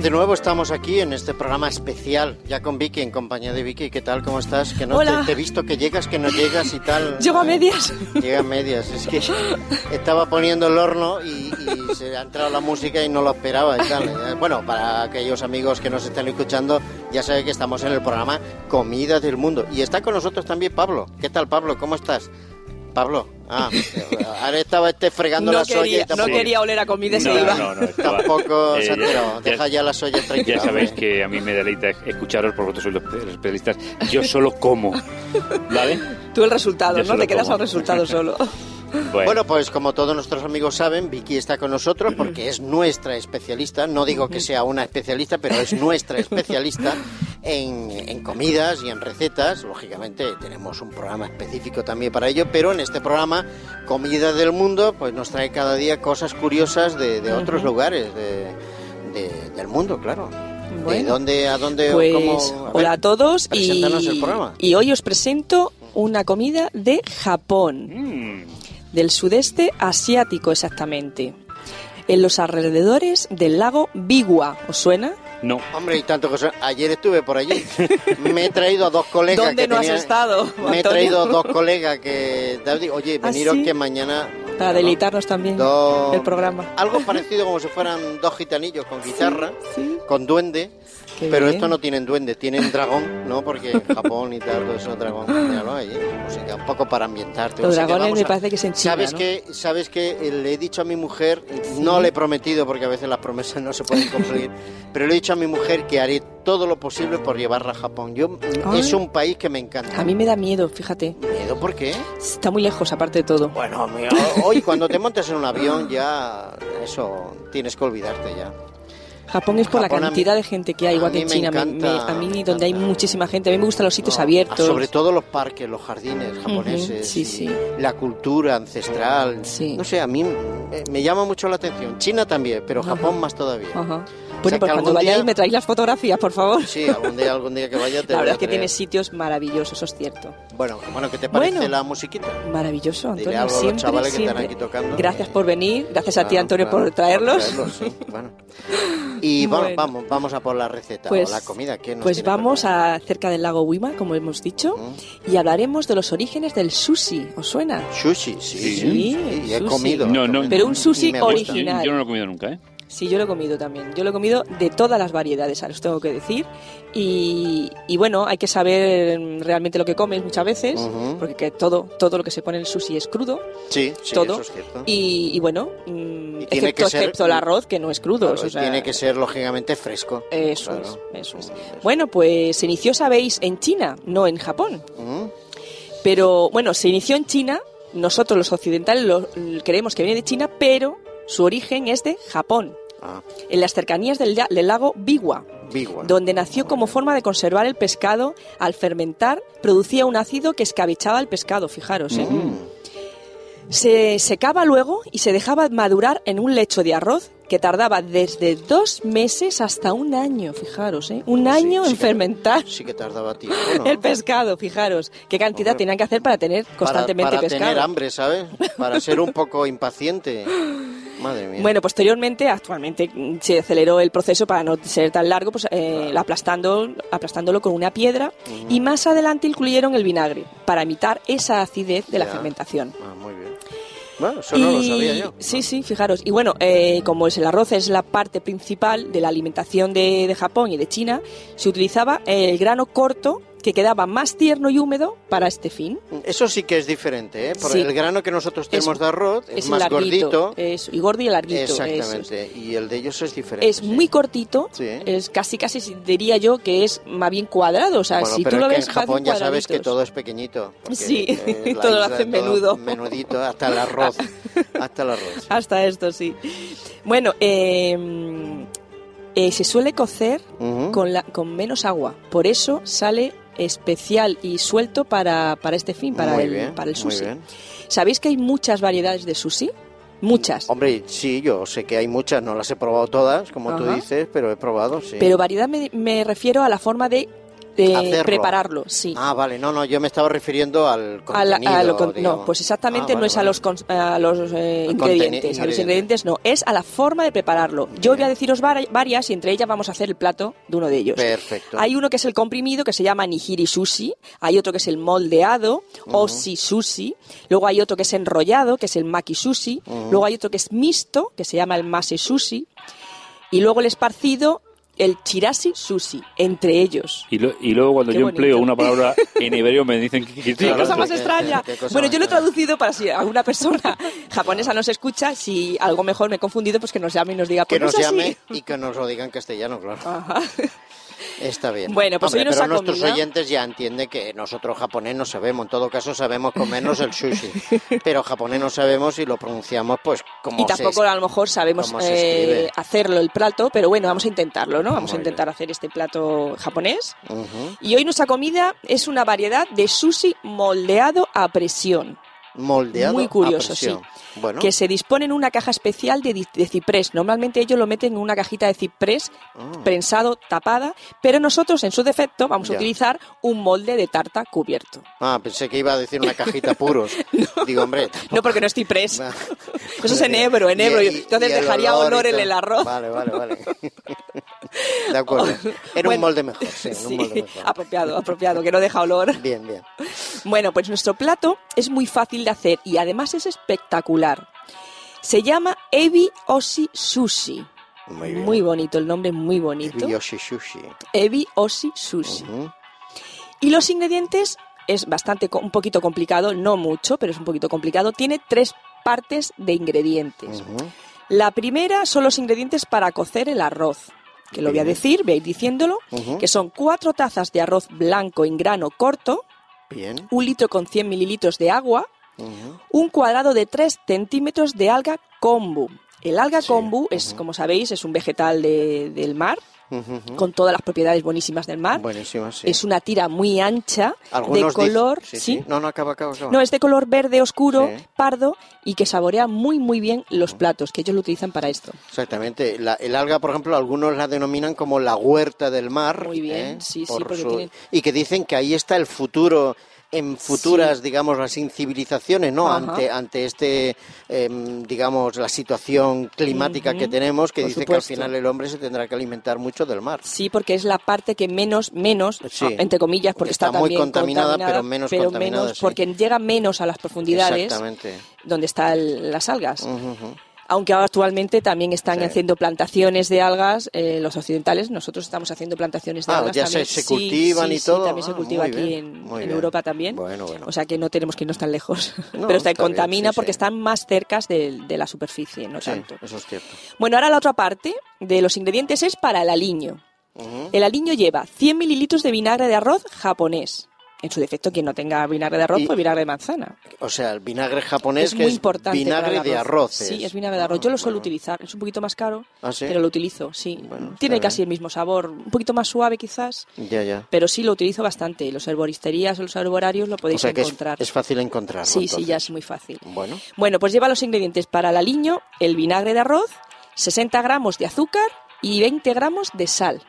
bien, de nuevo estamos aquí en este programa especial, ya con Vicky, en compañía de Vicky. ¿Qué tal? ¿Cómo estás? Que no Hola. Te, te he visto que llegas, que no llegas y tal. Llego a medias. Llega a medias. Es que estaba poniendo el horno y, y se ha entrado la música y no lo esperaba y tal. Eh, Bueno, para aquellos amigos que nos estén escuchando, ya saben que estamos en el programa Comidas del Mundo. Y está con nosotros también Pablo. ¿Qué tal, Pablo? ¿Cómo estás? Pablo, ah, ahora estaba este fregando No la soya quería, y no tampoco, quería oler a comida y se No, iba. no, no, estaba- tampoco Eh, se ha ya- ya- Deja ya la soya tranquila. Ya sabéis hombre. que a mí me deleita escucharos porque vosotros sois los, los especialistas. Yo solo como, ¿vale? Tú el resultado, Yo ¿no? Te quedas como. al resultado solo. Bueno, pues como todos nuestros amigos saben, Vicky está con nosotros porque es nuestra especialista. No digo que sea una especialista, pero es nuestra especialista en, en comidas y en recetas. Lógicamente tenemos un programa específico también para ello, pero en este programa, Comida del Mundo, pues nos trae cada día cosas curiosas de, de otros lugares de- de- del mundo, claro. ¿De dónde a dónde? Pues cómo? A ver, hola a todos y, preséntanos el programa. y hoy os presento una comida de Japón, Mm, del sudeste asiático exactamente, en los alrededores del lago Biwa. ¿Os suena? no, Hombre, y tanto que son- ayer estuve por allí. Me he traído a dos colegas ¿Dónde que no has estado, Me he traído dos colegas que oye, ¿Ah, veniros sí? que mañana Para deleitarnos también Dos- el programa. algo parecido como si fueran dos gitanillos con guitarra, Sí, con duende, qué pero bien. estos no tienen duende, tienen dragón, ¿no? Porque en Japón y tal, todo eso dragón, míralo allí, música un poco para ambientarte. Los O sea que dragones me a- parece que es en China, ¿Sabes ¿no? que sabes que eh, le he dicho a mi mujer, no le he prometido porque a veces las promesas no se pueden cumplir, pero le he dicho a mi mujer que haré todo lo posible por llevarla a Japón. Yo Ay. es un país que me encanta. A mí me da miedo, fíjate. ¿Miedo por qué? Está muy lejos, aparte de todo. Bueno, mira, hoy cuando te montes en un avión ya eso tienes que olvidarte ya. Japón es por Japón la mí- cantidad de gente que hay, igual que mí en me China. Me- encanta, me- a mí, me donde hay muchísima gente, a mí me gustan los sitios No, abiertos. Sobre todo los parques, los jardines japoneses, sí, y sí. la cultura ancestral. Sí. No sé, a mí me, me llama mucho la atención. China también, pero. Japón más todavía. Ajá. O Bueno, sea, pues que cuando vayáis día- me traéis las fotografías, por favor. Sí, algún día, algún día que vaya te La voy verdad a es que tiene sitios maravillosos, eso es cierto. Bueno, bueno, ¿qué te parece Bueno. la musiquita? Maravilloso, Dile Antonio. algo a los siempre, que están siempre. aquí tocando. Gracias por venir, gracias a ti, Antonio, claro, por traerlos. sí, bueno. Y Bueno. vamos, vamos a por la receta Pues, o la comida. ¿qué nos pues vamos a cerca del lago Wima, como hemos dicho, Mm. y hablaremos de los orígenes del sushi. ¿Os suena? Sushi, sí, sí, Sí, sí, he sushi. comido. No, no. comido. Pero un sushi yo, original. yo no lo he comido nunca, ¿eh? Sí, yo lo he comido también. Yo lo he comido de todas las variedades, os tengo que decir. Y, y bueno, hay que saber mm, realmente lo que comes muchas veces, porque que todo, todo lo que se pone en el sushi es crudo. Sí, sí, todo. eso es cierto. Y, y bueno, mm, tiene excepto, que ser- excepto el arroz, que no es crudo. Claro, o sea, tiene que ser lógicamente fresco. Eso Claro. es, eso es. Bueno, pues se inició, sabéis, en China, no en Japón. Pero bueno, se inició en China, nosotros los occidentales lo, creemos que viene de China, pero su origen es de Japón, ah, en las cercanías del, del lago. Bigua. donde nació como forma de conservar el pescado. Al fermentar, producía un ácido que escabechaba el pescado, fijaros. ¿eh? Mm, Se secaba luego y se dejaba madurar en un lecho de arroz que tardaba desde dos meses hasta un año, fijaros, ¿eh? un año sí en que- fermentar Sí que tardaba tiempo, ¿no? el pescado, fijaros. ¿Qué cantidad Hombre, tenían que hacer para tener Para- constantemente para, pescado? tener hambre, ¿sabes? Para ser un poco impaciente. Madre mía. Bueno, posteriormente, actualmente mm, se aceleró el proceso para no ser tan largo, pues eh, aplastando, aplastándolo con una piedra y más adelante incluyeron el vinagre para imitar esa acidez de la fermentación. Ah, muy bien. Bueno, eso no lo sabía yo. Sí, sí, fijaros. Y bueno, eh, como es el arroz es la parte principal de la alimentación de, de Japón y de China, se utilizaba el grano corto que quedaba más tierno y húmedo para este fin. Eso sí que es diferente, ¿eh? Porque Sí. el grano que nosotros tenemos Es- de arroz es, Es más larguito, gordito. es- y gordo y larguito. eso. Exactamente. Y el de ellos es diferente. Es sí. muy cortito, Sí. es casi casi diría yo que es más bien cuadrado, o sea, Bueno, si pero tú lo ves en Japón ya sabes que todo es pequeñito. Sí, eh, todo lo hacen menudo. Menudito, hasta el arroz. hasta el arroz. Hasta esto, sí. Bueno, eh, eh, se suele cocer con, la, con menos agua, por eso sale especial y suelto para, para este fin, para, Muy el, bien, para el muy sushi. bien. ¿Sabéis que hay muchas variedades de sushi? Muchas. Hombre, sí, yo sé que hay muchas, no las he probado todas, como tú Ajá. dices, pero he probado, sí. Pero variedad me, me refiero a la forma de de Hacerlo. prepararlo, sí. Ah, vale, no, no, yo me estaba refiriendo al A la- contenido. a lo con- digamos. no, pues exactamente Ah, no vale, es a los, cons- a los eh, ingredientes, a los ingrediente. ingredientes no, es a la forma de prepararlo. Yo voy a deciros vari- varias y entre ellas vamos a hacer el plato de uno de ellos. Perfecto. Hay uno que es el comprimido que se llama nigiri sushi, hay otro que es el moldeado, oshi sushi, luego hay otro que es enrollado, que es el maki sushi, luego hay otro que es mixto, que se llama el mase sushi, y luego el esparcido, el chirashi sushi, entre ellos. Y, lo- y luego cuando Qué yo bonito. empleo una palabra en hebreo me dicen que, que- Qué Claro, cosa más qué- extraña. qué cosa Bueno, más yo lo he traducido para si alguna persona japonesa nos escucha, si algo mejor me he confundido, pues que nos llame y nos diga, Que pues no nos así. llame y que nos lo diga en castellano, claro. Ajá. Está bien. Bueno, pues Hombre, hoy nos pero ha nuestros comido. oyentes ya entienden que nosotros japonés no sabemos. En todo caso, sabemos comernos el sushi. pero japonés no sabemos y lo pronunciamos pues como Y tampoco se... a lo mejor sabemos eh, hacerlo el plato, pero bueno, vamos a intentarlo, ¿no? Vamos a intentar hacer este plato japonés. Y hoy nuestra comida es una variedad de sushi moldeado a presión. Moldeado Muy curioso, a presión. Bueno, que se dispone en una caja especial de, de ciprés. Normalmente ellos lo meten en una cajita de ciprés Ah. prensado, tapada, pero nosotros en su defecto vamos Ya. a utilizar un molde de tarta cubierto. Ah, pensé que iba a decir una cajita puros. Digo, hombre... tampoco- No porque no es ciprés. Eso es en Ebro, en Y- Ebro. y- Entonces y el dejaría olor olor en el arroz. Vale, vale, vale. De acuerdo. Era Bueno, un molde mejor, sí, un molde mejor. apropiado, apropiado, que no deja olor. Bien, bien. Bueno, pues nuestro plato es muy fácil de hacer y además es espectacular. Se llama Ebi Oshi Sushi. Muy bien. Muy bonito, el nombre muy bonito. Yoshi Sushi. Ebi Oshi Sushi. Y los ingredientes es bastante, un poquito complicado, no mucho, pero es un poquito complicado. Tiene tres partes de ingredientes. La primera son los ingredientes para cocer el arroz, que lo voy a decir, voy a ir diciéndolo, que son cuatro tazas de arroz blanco en grano corto, Bien. un litro con 100 mililitros de agua, un cuadrado de 3 centímetros de alga kombu. El alga Sí, kombu es, como sabéis, es un vegetal de- del mar, con todas las propiedades buenísimas del mar. Buenísimo, sí. Es una tira muy ancha, de Algunos color... sí. No, no, acaba, acaba, acaba. No, es de color verde oscuro, pardo, y que saborea muy, muy bien los platos, que ellos lo utilizan para esto. Exactamente. La- el alga, por ejemplo, algunos la denominan como la huerta del mar. Muy bien, ¿eh? sí, sí, Por porque su- tienen- Y que dicen que ahí está el futuro en futuras, digamos, las civilizaciones, ¿no? Ajá. Ante, ante este, em, digamos, la situación climática que Ujú, que tenemos, que por dice que al supuesto. final el hombre se tendrá que alimentar mucho del mar. Sí, porque es la parte que menos, menos, Sí. entre comillas, porque Está está, muy también contaminada, pero menos contaminada, menos sí. porque llega menos a las profundidades donde están las algas. Ujú, ujú. Aunque ahora actualmente también están Sí. haciendo plantaciones de algas, eh, los occidentales, nosotros estamos haciendo plantaciones de Ah, algas ya también. se- se Sí, cultivan sí, y sí, todo. también se Ah, cultiva aquí bien, en. Europa también. Bueno, bueno. O sea que no tenemos que irnos tan lejos. No, Pero bien, contamina sí, porque sí. están más cerca de, de la superficie, no Sí, tanto. eso es cierto. Bueno, ahora la otra parte de los ingredientes es para el aliño. El aliño lleva 100 mililitros de vinagre de arroz japonés. En su defecto, quien no tenga vinagre de arroz, Y- pues vinagre de manzana. O sea, el vinagre japonés es que muy es importante. vinagre de arroz. Sí, es vinagre de arroz. Yo lo suelo utilizar. Es un poquito más caro, ¿Ah, sí? pero lo utilizo, sí. Bueno, Tiene bien. casi el mismo sabor. Un poquito más suave, quizás, Ya, ya. pero sí lo utilizo bastante. Los herboristerías o los herborarios lo O podéis sea que es, encontrar. es fácil encontrarlo. sí, sí, ya es muy fácil. Bueno, Bueno, pues lleva los ingredientes para el aliño, el vinagre de arroz, 60 gramos de azúcar y 20 gramos de sal.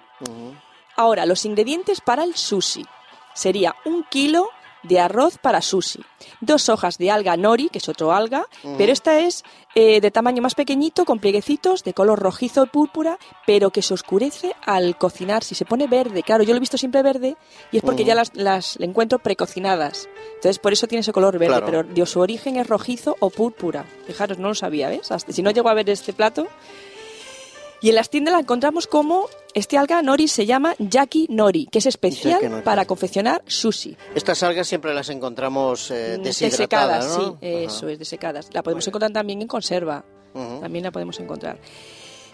Ahora, los ingredientes para el sushi. Sería un kilo de arroz para sushi, dos hojas de alga nori, que es otro alga, pero esta es eh, de tamaño más pequeñito, con plieguecitos, de color rojizo y púrpura, pero que se oscurece al cocinar. Si se pone verde, claro, yo lo he visto siempre verde, y es porque ya las, las encuentro precocinadas. Entonces, por eso tiene ese color verde, Claro. pero de su origen es rojizo o púrpura. Fijaros, no lo sabía, ¿ves? Hasta- si no llego a ver este plato, y en las tiendas la encontramos como este alga nori se llama yaki nori, que es especial para confeccionar sushi. estas algas siempre las encontramos eh, Mm, deshidratadas, desecadas, ¿no? sí, eso Ajá. es, desecadas. La podemos Muy bien. encontrar también en conserva. También la podemos encontrar.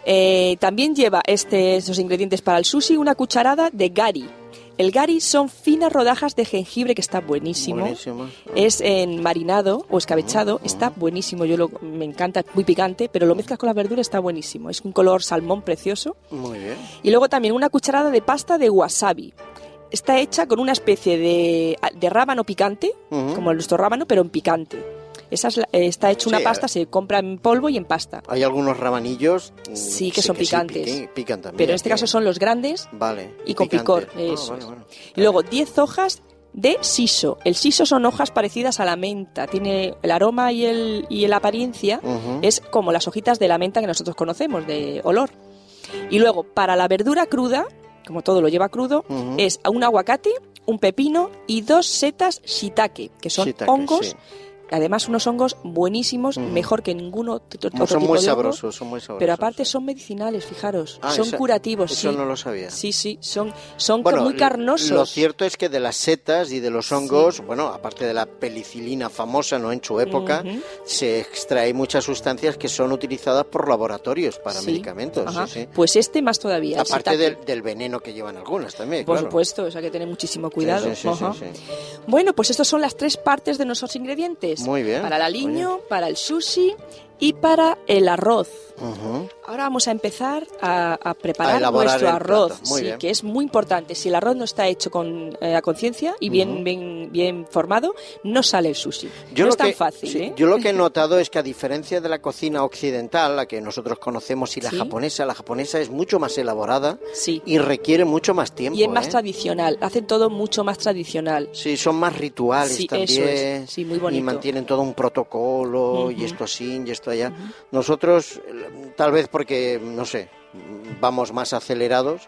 Eh, también lleva este, estos ingredientes para el sushi una cucharada de gari. El gari son finas rodajas de jengibre que está buenísimo. Buenísimo. Es en marinado o escabechado, está buenísimo. Yo lo, me encanta, muy picante, pero lo mezclas con la verdura, está buenísimo. Es un color salmón precioso. Muy bien. Y luego también una cucharada de pasta de wasabi. Está hecha con una especie de, de rábano picante, Ujú. como nuestro rábano, pero en picante. Esa es la- eh, está hecho una Sí, pasta, a- se compra en polvo y en pasta. Hay algunos rabanillos mm, Sí, que son picantes. piquen- pican también. Pero en este caso son los grandes Vale. y con picor. Ah, eso bueno. Y luego 10 hojas de siso. El siso son hojas parecidas a la menta. Tiene el aroma y, el, y la apariencia es como las hojitas de la menta que nosotros conocemos, de olor. Y luego, para la verdura cruda, como todo lo lleva crudo, es un aguacate, un pepino y dos setas shiitake, que son Shiitake, hongos. sí. Además, unos hongos buenísimos, mejor que ningún otro, son tipo muy de hongo. sabrosos, son muy sabrosos. Pero aparte son medicinales, fijaros. Ah, son esa- curativos, Eso sí. no lo sabía. Sí, sí, son, son Bueno, muy carnosos. Lo cierto es que de las setas y de los hongos, bueno, aparte de la penicilina famosa, ¿no? En su época, se extrae muchas sustancias que son utilizadas por laboratorios para Sí. medicamentos. Pues este más todavía. Aparte del, del veneno que llevan algunas también. Por claro. supuesto, o sea que tener muchísimo cuidado. Bueno, pues estas son las tres partes de nuestros ingredientes. Muy bien. Para el aliño, para el sushi y para el arroz. Ujú. Ahora vamos a empezar a, a A preparar elaborar nuestro arroz, sí, bien. que es muy importante. Si el arroz no está hecho con eh, a conciencia y bien, Ujú. bien, bien formado, no sale el sushi. Yo no es tan que, fácil, sí, ¿eh? Yo lo que he notado es que a diferencia de la cocina occidental, la que nosotros conocemos, y la Sí. japonesa, la japonesa es mucho más elaborada Sí. y requiere mucho más tiempo. Y es más ¿eh? tradicional, hacen todo mucho más tradicional. Sí, son más rituales también. eso es. Sí, muy bonito. Y mantienen todo un protocolo, y Ujú. esto así, y esto allá. Nosotros, eh, tal vez porque, no sé, vamos más acelerados.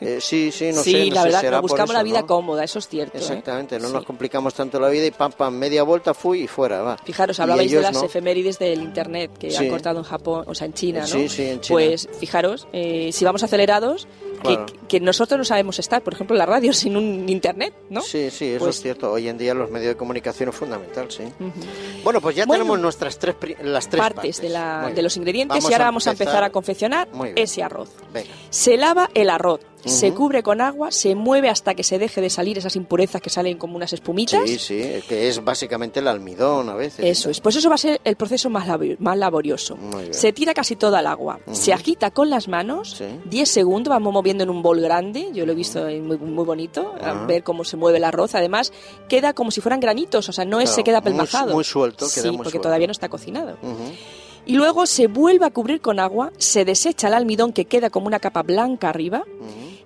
Eh, sí, sí, no sí, sé. no la verdad, no buscamos la vida ¿no? cómoda, eso es cierto. ¿eh? Exactamente, no Sí. nos complicamos tanto la vida y pam, pam, media vuelta, fui y fuera, va. Fijaros, hablabais de las efemérides del internet que Sí. han cortado en Japón, o sea, en China, ¿no? Sí, sí, en China. Pues fijaros, eh, si vamos acelerados, que, Claro. que nosotros no sabemos estar, por ejemplo, en la radio sin un internet, ¿no? Sí, sí, eso Pues- es cierto. Hoy en día los medios de comunicación es fundamental, sí. Bueno, pues ya Bueno, tenemos nuestras tres, las tres partes, partes, de, la- de los ingredientes y ahora vamos a empezar a confeccionar ese arroz. Venga. Se lava el arroz, se Ujú. cubre con agua, se mueve hasta que se deje de salir esas impurezas que salen como unas espumitas. Sí, sí, que es básicamente el almidón a veces. Eso es, pues eso va a ser el proceso más, más laborioso. Muy. Se tira casi toda el agua, Ujú. se agita con las manos, Sí. 10 segundos, vamos moviendo en un bol grande, yo lo he visto muy, muy bonito, a ver cómo se mueve el arroz, además queda como si fueran granitos, o sea, no es, Claro, se queda muy- pelmazado. muy suelto, queda Sí, muy porque suelto. todavía no está cocinado. Ujú. Y luego se vuelve a cubrir con agua, se desecha el almidón que queda como una capa blanca arriba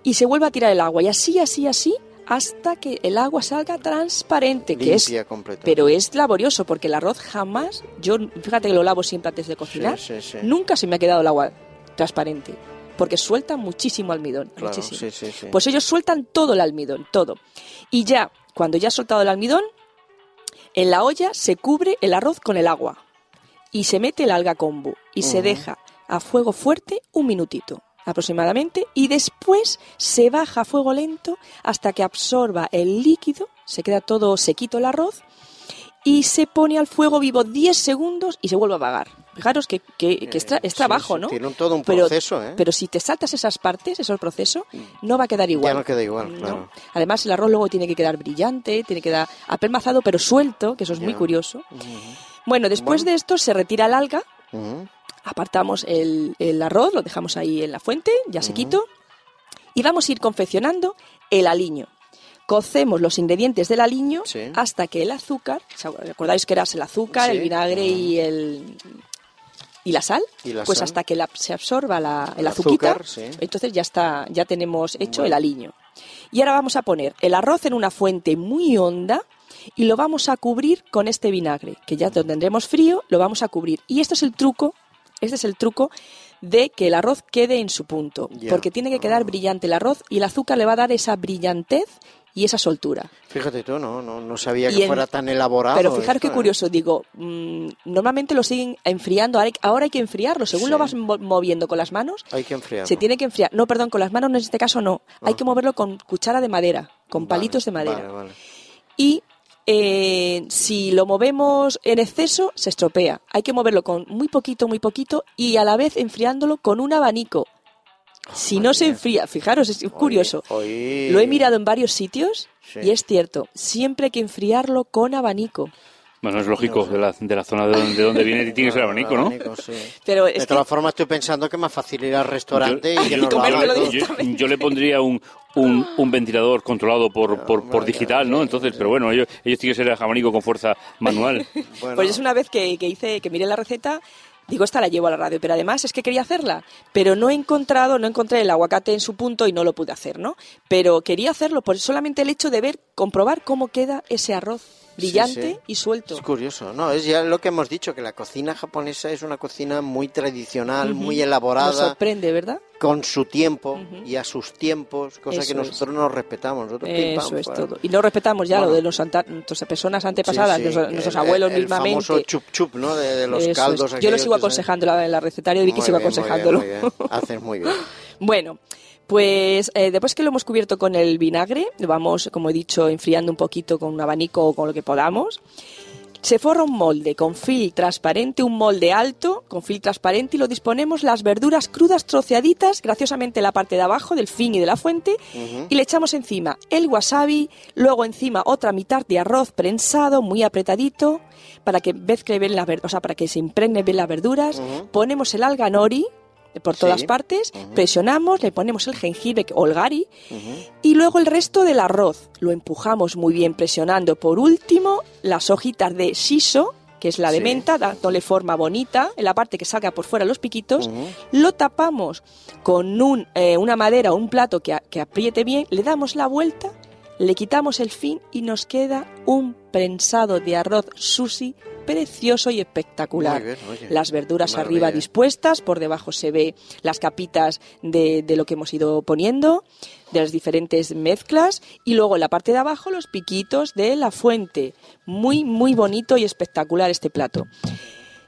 y se vuelve a tirar el agua, y así, así, así, hasta que el agua salga transparente, que es pero es laborioso porque el arroz jamás, yo fíjate que lo lavo siempre antes de cocinar, Sí, sí, sí. nunca se me ha quedado el agua transparente, porque sueltan muchísimo almidón, Claro, muchísimo. Pues ellos sueltan todo el almidón, todo. Y ya, cuando ya ha soltado el almidón, en la olla se cubre el arroz con el agua y se mete el alga kombu y se deja a fuego fuerte un minutito aproximadamente y después se baja a fuego lento hasta que absorba el líquido, se queda todo sequito el arroz y se pone al fuego vivo 10 segundos y se vuelve a apagar. Fijaros que, que- que es, tra- es trabajo, sí, ¿no? Tiene un- todo un Pero- proceso, ¿eh? Pero si te saltas esas partes, esos procesos, no va a quedar igual. Ya no queda igual, No. claro. Además, el arroz luego tiene que quedar brillante, tiene que quedar apelmazado, pero suelto, que eso es muy curioso. Bueno, después Bueno. de esto se retira el alga, apartamos el, el arroz, lo dejamos ahí en la fuente, ya sequito, y vamos a ir confeccionando el aliño. Cocemos los ingredientes del aliño Sí. hasta que el azúcar, ¿recordáis que era el azúcar, Sí. el vinagre y el y la sal? Y la pues sal. hasta que la- se absorba la, el El azuquita, azúcar, sí. entonces ya está, ya tenemos hecho el aliño. Y ahora vamos a poner el arroz en una fuente muy honda y lo vamos a cubrir con este vinagre, que ya lo tendremos frío, lo vamos a cubrir. Y esto es el truco, este es el truco de que el arroz quede en su punto, porque tiene que quedar brillante el arroz y el azúcar le va a dar esa brillantez y esa soltura. Fíjate tú, no, no, no sabía Y que en- fuera tan elaborado. Pero fijaros qué ¿eh? curioso, digo, mm, normalmente lo siguen enfriando, ahora hay, ahora hay que enfriarlo, según Sí. lo vas mo- moviendo con las manos, Hay que enfriarlo. se tiene que enfriar. No, perdón, con las manos en este caso no, hay Ah. que moverlo con cuchara de madera, con Vale, palitos de madera. Vale, vale. Y eh, si lo movemos en exceso, se estropea. Hay que moverlo con muy poquito, muy poquito y a la vez enfriándolo con un abanico. Si no se Oye. enfría, fijaros, es curioso. Oye, Lo he mirado en varios sitios Sí. y es cierto, siempre hay que enfriarlo con abanico. Bueno, es lógico, de la, de la zona de donde, de donde viene tiene que ser abanico, ¿no? Abanico, sí. Pero De es que todas formas, estoy pensando que más fácil ir al restaurante y que nos lo yo, yo le pondría un, un, un ventilador controlado por, por, por digital, ¿no? Entonces, pero bueno, ellos, ellos tienen que ser abanico con fuerza manual. Bueno, Pues es una vez que, que hice, que miré la receta, digo, esta la llevo a la radio, pero además es que quería hacerla, pero no he encontrado, no encontré el aguacate en su punto y no lo pude hacer, ¿no? Pero quería hacerlo por solamente el hecho de ver, comprobar cómo queda ese arroz brillante sí. y suelto. Es curioso, ¿no? Es ya lo que hemos dicho, que la cocina japonesa es una cocina muy tradicional, muy Nos elaborada, sorprende, ¿verdad? con su tiempo y a sus tiempos, cosa Eso que es. nosotros nos respetamos. Nosotros pam, Eso es todo. Y lo respetamos ya, Bueno. lo de los nuestras personas antepasadas, Sí, sí, nuestros, nuestros el- abuelos el mismamente. famoso chup chup, ¿no? De, de los Eso es. caldos. Yo lo sigo aconsejando, la, la recetaria de Vicky Muy sigo muy aconsejándolo. muy. Haces muy bien. Bueno, pues eh, después que lo hemos cubierto con el vinagre, lo vamos, como he dicho, enfriando un poquito con un abanico o con lo que podamos. Se forra un molde con fil transparente, un molde alto con fil transparente y lo disponemos las verduras crudas troceaditas, graciosamente en la parte de abajo del fin y de la fuente, y le echamos encima el wasabi, luego encima otra mitad de arroz prensado muy apretadito para que mezcle bien las ver- o sea, para que se impregne bien las verduras. Ponemos el alga nori por todas Sí. partes, presionamos, le ponemos el jengibre o el gari y luego el resto del arroz. Lo empujamos muy bien presionando. Por último, las hojitas de shiso, que es la de Sí. menta, dándole forma bonita, en la parte que salga por fuera los piquitos. Lo tapamos con un, eh, una madera o un plato que, a- que apriete bien, le damos la vuelta, le quitamos el fin y nos queda un prensado de arroz sushi precioso y espectacular. Bien. Las verduras arriba dispuestas, por debajo se ve las capitas de, de lo que hemos ido poniendo, de las diferentes mezclas, y luego en la parte de abajo los piquitos de la fuente. Muy, muy bonito y espectacular este plato.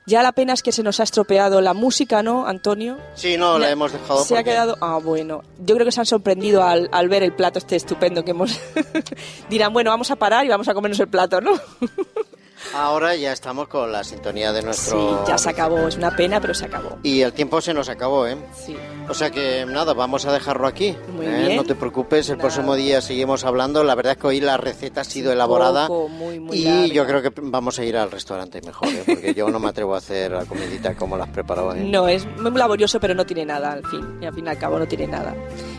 Ya la pena es que se nos ha estropeado la música, ¿no, Antonio? Sí, no, la hemos dejado Se ha quedado. Ah, bueno. Yo creo que se han sorprendido al, al ver el plato este estupendo que hemos. Dirán, bueno, vamos a parar y vamos a comernos el plato, ¿no? Ahora ya estamos con la sintonía de Sí, nuestro... ya se acabó. Es una pena, pero se acabó. Y el tiempo se nos acabó, ¿eh? Sí. O sea que nada, vamos a dejarlo aquí. Muy ¿eh? bien. No te preocupes, el Nada. próximo día seguimos hablando. La verdad es que hoy la receta ha sido elaborada. Poco, muy, muy y larga. yo creo que vamos a ir al restaurante mejor, ¿eh? porque yo no me atrevo a hacer la comidita como la has preparado. ¿eh? No, es muy laborioso, pero no tiene nada, al fin. Y al fin y al cabo no tiene nada.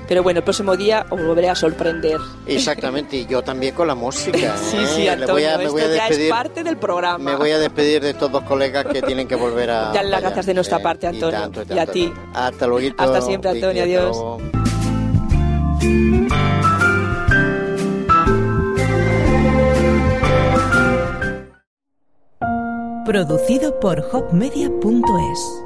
Pero bueno, el próximo día os volveré a sorprender. Exactamente, y yo también con la música. Sí, ¿eh? sí, Le Antonio, voy a, me esto voy a ya es despedir. parte del programa. Me voy a despedir de estos dos colegas que tienen que volver a. Dale las gracias de nuestra Eh, parte, y Antonio, tanto, y a ti. Hasta luego. Hasta siempre, Antonio, adiós. Producido por hopmedia.es